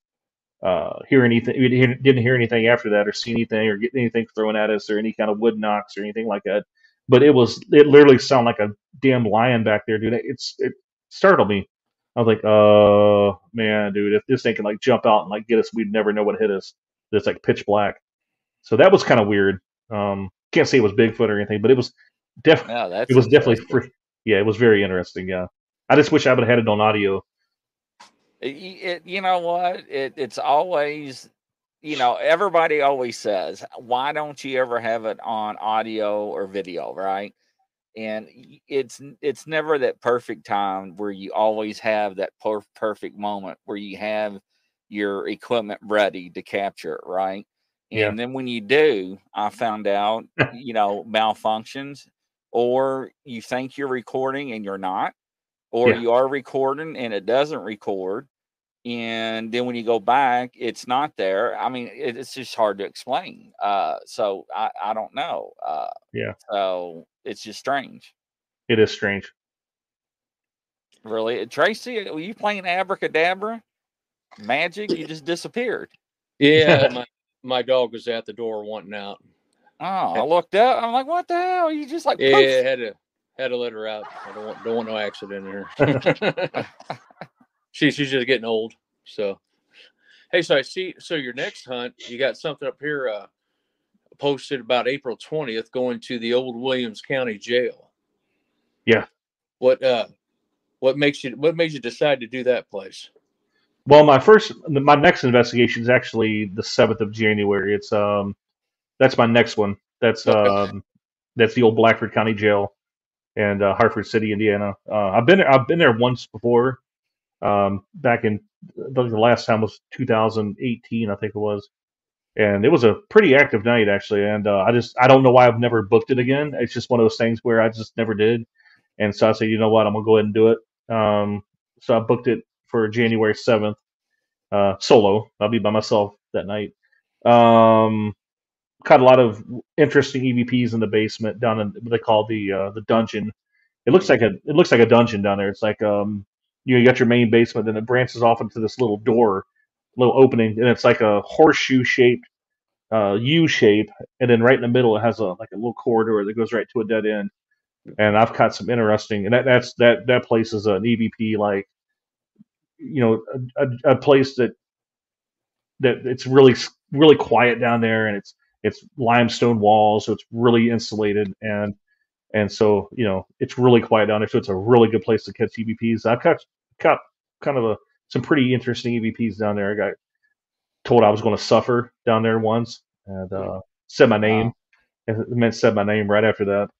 uh hear anything. We didn't hear anything after that or see anything or get anything thrown at us or any kind of wood knocks or anything like that. But it was it literally sounded like a damn lion back there, dude. It's it startled me. I was like, uh, man, dude, if this thing can like jump out and like get us, we'd never know what hit us. It's like pitch black. So that was kind of weird. Um, can't say it was Bigfoot or anything, but it was definitely, that's it was definitely. Yeah, it was very interesting. Yeah. I just wish I would have had it on audio. It, it- you know what? It, it's always, you know, everybody always says, why don't you ever have it on audio or video, right? And it's it's never that perfect time where you always have that per- perfect moment where you have your equipment ready to capture it, right? Yeah. And then when you do, I found out, you know, malfunctions, or you think you're recording and you're not, or Yeah. you are recording and it doesn't record and then when you go back it's not there i mean it, it's just hard to explain uh so i i don't know uh Yeah. so it's just strange It is strange. really tracy were you playing abracadabra magic you just disappeared Yeah, my my dog was at the door wanting out. oh i looked up i'm like what the hell you just like Yeah, poof. had to had to let her out. I don't want don't want no accident in here. She, she's just getting old. So, hey, so I see. So your next hunt, you got something up here uh, posted about April twentieth, going to the old Williams County Jail. Yeah. What uh, what makes you what made you decide to do that place? Well, my first, my next investigation is actually the seventh of January. It's um, that's my next one. That's um, that's the old Blackford County Jail, and uh, Hartford City, Indiana. Uh, I've been I've been there once before, um, back in the last time was 2018, I think it was, and it was a pretty active night actually. And uh, I just I don't know why I've never booked it again. It's just one of those things where I just never did, and so I said, you know what, I'm gonna go ahead and do it. Um, so I booked it for January 7th, uh, solo. I'll be by myself that night. Um, caught a lot of interesting EVPs in the basement down in what they call the uh, the dungeon. It looks like a it looks like a dungeon down there. It's like um you, got your main basement, then it branches off into this little door, little opening, and it's like a horseshoe shaped uh, U shape, and then right in the middle it has a like a little corridor that goes right to a dead end. And I've caught some interesting, and that that's that that place is an EVP like you know a, a, a place that that it's really really quiet down there, and it's it's limestone walls, so it's really insulated, and and so you know it's really quiet down there, so it's a really good place to catch EVPs. I've caught caught kind of a some pretty interesting EVPs down there. I got told I was going to suffer down there once, and uh, said my name, Wow. and it meant said my name right after that.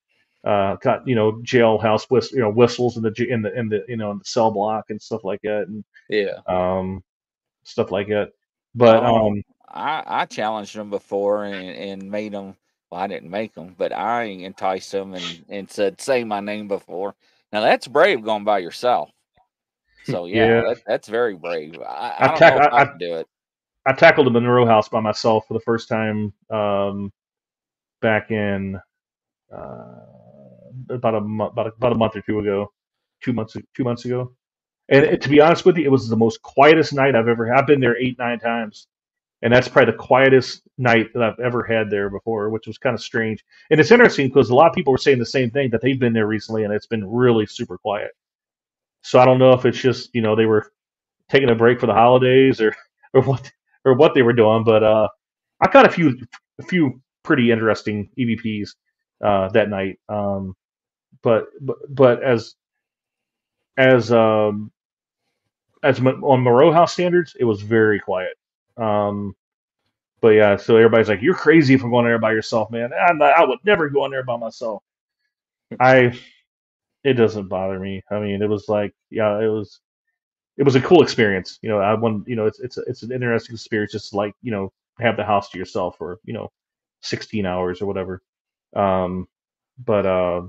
Uh, got you know jailhouse whist- you know whistles in the in the in the you know in the cell block and stuff like that, and Yeah. um, stuff like that. But Oh, um, I I challenged them before and, and made them. Well, I didn't make them, but I enticed them and, and said, "Say my name before." Now that's brave going by yourself. So yeah, Yeah. that, that's very brave. I, I I don't tack- know if I- do it. I tackled the Monroe House by myself for the first time um, back in uh, about a mo- about a, about a month or two ago, two months two months ago. And it, to be honest with you, it was the most quietest night I've ever. I've been there eight nine times, and that's probably the quietest night that I've ever had there before, which was kind of strange. And it's interesting because a lot of people were saying the same thing that they've been there recently, and it's been really super quiet. So I don't know if it's just you know they were taking a break for the holidays or or what or what they were doing, but uh, I caught a few a few pretty interesting EVPs uh, that night. Um, but but but as as um, as on Monroe House standards, it was very quiet. Um, but yeah, so everybody's like, "You're crazy for going there by yourself, man." I'm not, I would never go in there by myself. I it doesn't bother me. I mean, it was like, yeah, it was it was a cool experience. You know, I want you know, it's it's it's an interesting experience just like you know have the house to yourself for you know 16 hours or whatever. Um, but uh,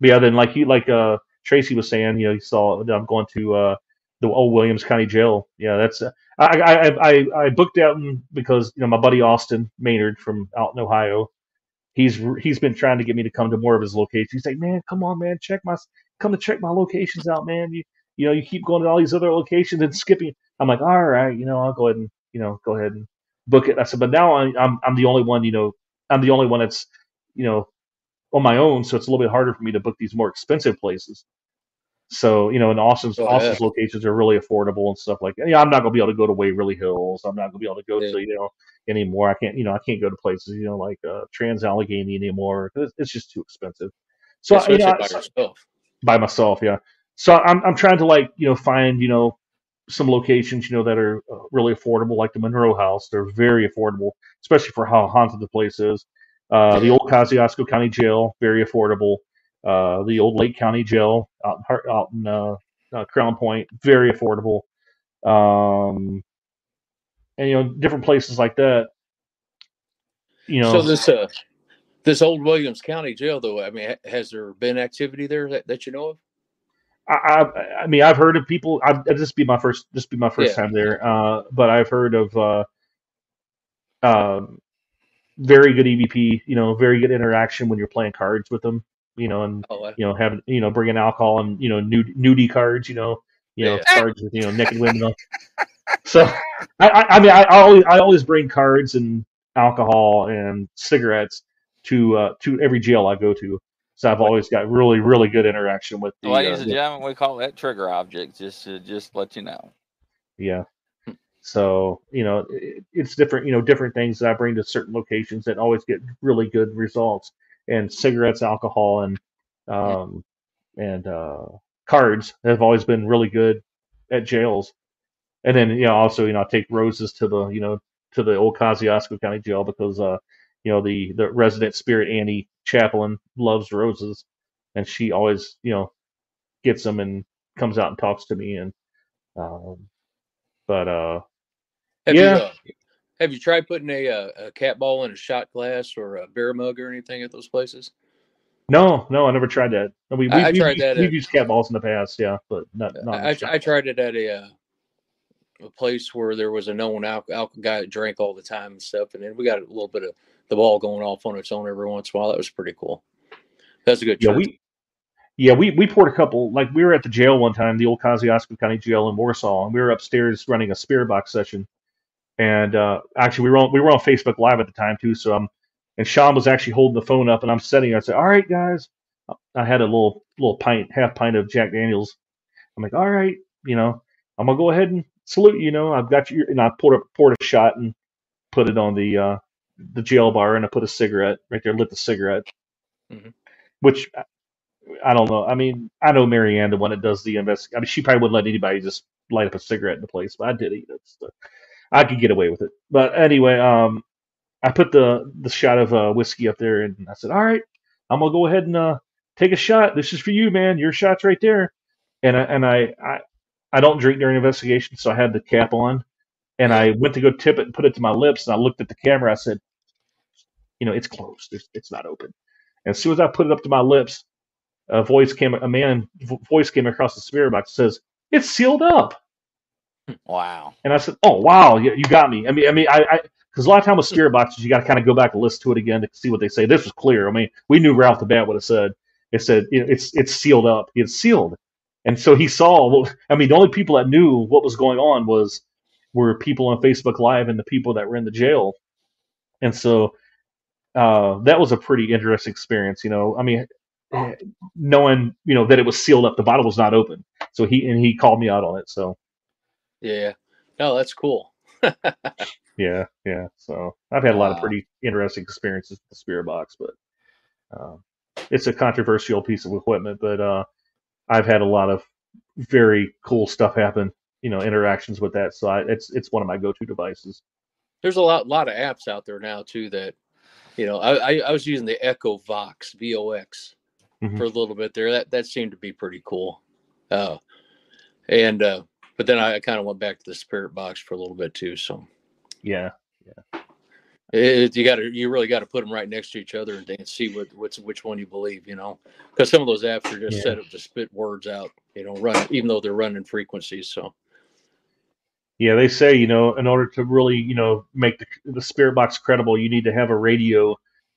but yeah, then like you like uh Tracy was saying, you know, you saw that I'm going to uh the old Williams County Jail. Yeah, that's I I I I booked out because you know my buddy Austin Maynard from out in Ohio. He's he's been trying to get me to come to more of his locations. He's like, man, come on, man, check my come to check my locations out, man. You you know, you keep going to all these other locations and skipping. I'm like, all right, you know, I'll go ahead and you know go ahead and book it. I said, but now I'm, I'm the only one, you know, I'm the only one that's you know on my own, so it's a little bit harder for me to book these more expensive places. So you know, and Austin's Oh, yeah. Locations are really affordable and stuff like that. Yeah, I'm not gonna be able to go to Waverly Hills. I'm not gonna be able to go Yeah. to you know anymore. I can't you know I can't go to places you know like uh, Trans Allegheny anymore 'cause it's just too expensive. So you know, by yourself. by myself, yeah. So I'm I'm trying to like you know find you know some locations you know that are uh, really affordable, like the Monroe House. They're very affordable, especially for how haunted the place is. Uh, the old Kosciusko County Jail, very affordable. Uh, the old Lake County Jail out in out in uh, uh, Crown Point, very affordable. Um, and you know different places like that. You know, So this uh this old Williams County jail though, I mean, has there been activity there that, that you know of? I, I, I mean, I've heard of people. I've, this be my first. This be my first Yeah. time there. Uh, but I've heard of uh, um, very good EVP. You know, very good interaction when you're playing cards with them. You know, and Oh, you know, having you know, bringing alcohol and you know, nude, nudie cards. You know, you know, Yeah. cards with you know, naked women. So, I, I, I mean, I, I always, I always bring cards and alcohol and cigarettes to uh, to every jail I go to. So I've always got really, really good interaction with the. Ladies uh, and gentlemen, we call that trigger object. Just to just let you know. Yeah. Hmm. So you know, it, it's different. You know, different things that I bring to certain locations that always get really good results. And cigarettes, alcohol, and um, and uh, cards have always been really good at jails. And then you know, also you know, I take roses to the you know to the old Kosciusko County Jail because uh, you know the the resident spirit Annie Chaplin loves roses, and she always you know gets them and comes out and talks to me and um, but uh Have Yeah. you uh, have you tried putting a, uh, a cat ball in a shot glass or a beer mug or anything at those places? no no I never tried that. I mean, I- we've, I we've tried used, that we've at- used cat balls in the past, yeah, but not not. I, I, I tried it at a uh, a place where there was a known alcohol, guy that drank all the time and stuff, and then we got a little bit of the ball going off on its own every once in a while. That was pretty cool. That's a good. yeah church. we yeah we we poured a couple like we were at the jail one time, the old Kosciusko County Jail in Warsaw, and we were upstairs running a spirit box session, and uh, actually we were on we were on Facebook Live at the time too, so um and Shawn was actually holding the phone up, and I'm sitting there. I said, "All right, guys," I had a little little pint, half pint of Jack Daniels. I'm like, "All right, you know, I'm gonna go ahead and salute you. You know, I've got you." And I poured a poured a shot and put it on the uh, the jail bar, and I put a cigarette right there, lit the cigarette, Mhm. which I- I don't know. I mean, I know Marianne, the one that does the invest. I mean, she probably wouldn't let anybody just light up a cigarette in the place, but I did eat it. So I could get away with it. But anyway, um, I put the the shot of uh, whiskey up there, and I said, "All right, I'm gonna go ahead and uh, take a shot. This is for you, man. Your shot's right there." And I, and I, I I don't drink during investigation, so I had the cap on, and I went to go tip it and put it to my lips, and I looked at the camera. I said, "You know, it's closed. It's, it's not open." And as soon as I put it up to my lips, a voice came, a man voice came across the spirit box. Says, "It's sealed up." Wow. And I said, "Oh wow, you, you got me." I mean, I mean, I because a lot of time with spirit boxes, you got to kind of go back and listen to it again to see what they say. This was clear. I mean, we knew right off the bat what it said. It said it's it's sealed up. It's sealed, and so he saw. I mean, the only people that knew what was going on was were people on Facebook Live and the people that were in the jail, and so uh, that was a pretty interesting experience. You know, I mean, eh, knowing you know that it was sealed up, the bottle was not open. So he and he called me out on it. So yeah. No, that's cool. Yeah, yeah. So I've had a lot of pretty interesting experiences with the Spirit Box, but um, it's a controversial piece of equipment. But uh, I've had a lot of very cool stuff happen. You know, interactions with that. So I, it's it's one of my go-to devices. There's a lot lot of apps out there now too that you know. I I, I was using the Echo Vox V O X Mhm. for a little bit there. That that seemed to be pretty cool. Uh, and uh, but then I kind of went back to the Spirit Box for a little bit too. So Yeah, it, you got to you really got to put them right next to each other and, and see what what's which one you believe. You know, because some of those apps are just Yeah. set up to spit words out. You know, run even though they're running frequencies. So yeah. They say you know in order to really you know make the the Spirit Box credible, you need to have a radio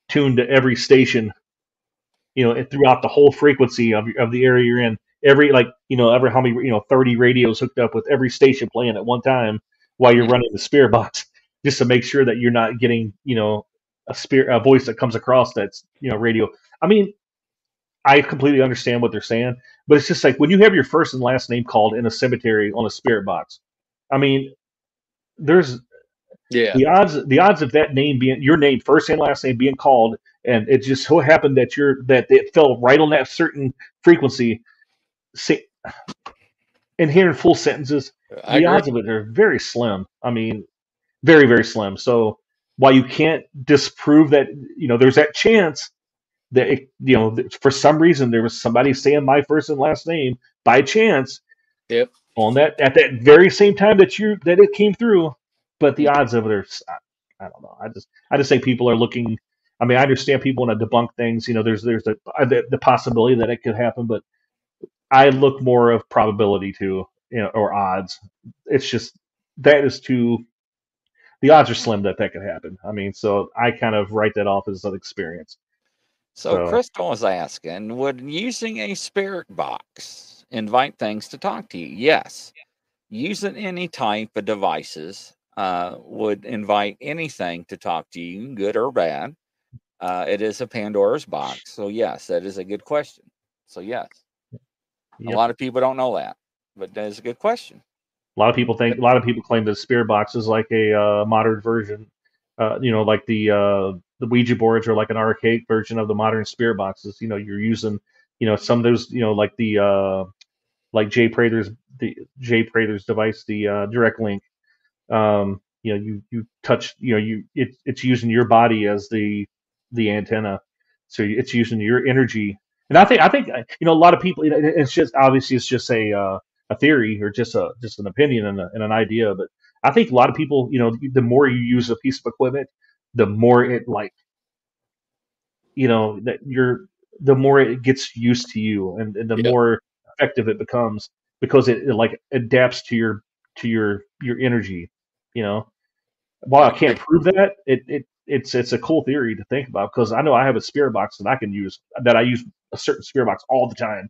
tuned to every station. You know, throughout the whole frequency of of the area you're in. Every like you know every how many you know thirty radios hooked up with every station playing at one time while you're running the Spirit Box, just to make sure that you're not getting you know a spirit a voice that comes across that's you know radio. I mean, I completely understand what they're saying, but it's just like when you have your first and last name called in a cemetery on a Spirit Box. I mean, there's yeah, the odds the odds of that name being your name first and last name being called and it just so happened that you're that it fell right on that certain frequency say, and hearing full sentences I the agree. odds of it are very slim i mean very very slim so while you can't disprove that you know there's that chance that it, you know that for some reason there was somebody saying my first and last name by chance Yep. on that at that very same time that you that it came through but the odds of it are I don't know i just i just think people are looking i mean i understand people want to debunk things you know there's there's the, uh, the the possibility that it could happen but i look more of probability to you know or odds it's just that is too the odds are slim that that could happen i mean so i kind of write that off as an experience So So- Crystal was asking, would using a spirit box invite things to talk to you? Yes. Using any type of devices uh, would invite anything to talk to you, good or bad. Uh, it is a Pandora's box. So yes, that is a good question. So yes, Yep. a lot of people don't know that, but that is a good question. A lot of people think a lot of people claim that spirit box is like a uh, modern version. Uh, you know, like the uh, the Ouija boards are like an archaic version of the modern spirit boxes. You know, you're using you know some of those you know like the uh, like Jay Prather's the Jay Prather's device, the uh, Direct Link. Um, you know, you you touch you know you it, it's using your body as the the antenna, so it's using your energy. And I think I think you know a lot of people. It's just obviously it's just a uh, a theory or just a just an opinion and, a, and an idea. But I think a lot of people, you know, the more you use a piece of equipment, the more it like, you know, that you're the more it gets used to you, and, and the Yeah. more effective it becomes because it, it like adapts to your to your your energy. You know, while I can't prove that, it, it it's it's a cool theory to think about because I know I have a spirit box that I can use that I use a certain spirit box all the time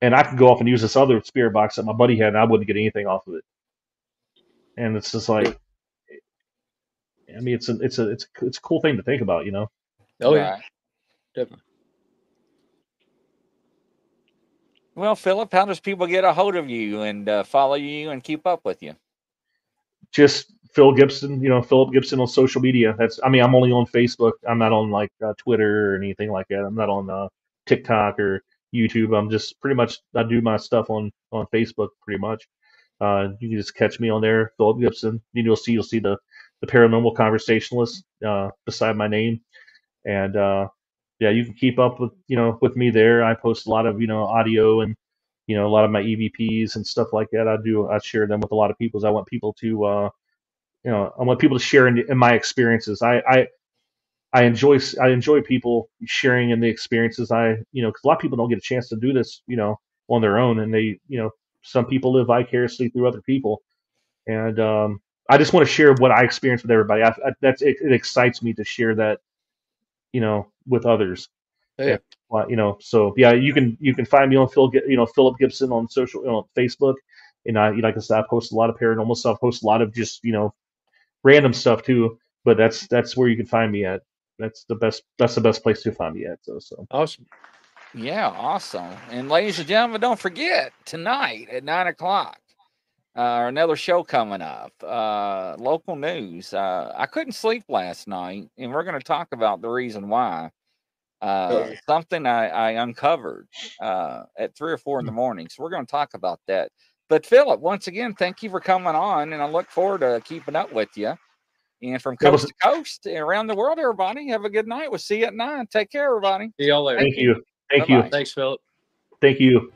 and I could go off and use this other spirit box that my buddy had, and I wouldn't get anything off of it. And it's just like, I mean, it's a it's a it's a, it's a cool thing to think about, you know. Oh yeah, Right. definitely. Well, Philip, how does people get a hold of you and uh, follow you and keep up with you? Just Phil Gibson, you know, Philip Gibson on social media. That's I mean, I'm only on Facebook. I'm not on like uh, Twitter or anything like that. I'm not on uh, TikTok or YouTube. I'm just pretty much I do my stuff on on Facebook pretty much. Uh, you can just catch me on there, Philip Gibson. And You will see you'll see the the paranormal conversationalist uh, beside my name, and uh, yeah, you can keep up with you know with me there. I post a lot of you know audio and you know a lot of my EVPs and stuff like that. I do I share them with a lot of people. I want people to uh, you know I want people to share in, in my experiences. I I I enjoy I enjoy people sharing in the experiences. I you know because a lot of people don't get a chance to do this you know on their own, and they you know some people live vicariously through other people, and um, I just want to share what I experience with everybody. I, I, that's it, it excites me to share that you know with others. Yeah. Well, you know, so yeah, you can you can find me on Phil, you know, Philip Gibson on social, you know, Facebook, and I, you like I said, I post a lot of paranormal stuff, post a lot of just you know, random stuff too. But that's that's where you can find me at. That's the best. That's the best place to find me at. So, so Awesome. Yeah, awesome. And ladies and gentlemen, don't forget tonight at nine o'clock, uh, another show coming up. Uh, local news. Uh, I couldn't sleep last night, and we're going to talk about the reason why. Uh, Okay. something I, I uncovered uh, at three or four in the morning. So we're going to talk about that. But Philip, once again, thank you for coming on, and I look forward to keeping up with you. And from coast to coast and around the world, everybody, have a good night. We'll see you at nine. Take care, everybody. See y'all later. thank you, thank you, Bye-bye. Thanks, Philip. thank you.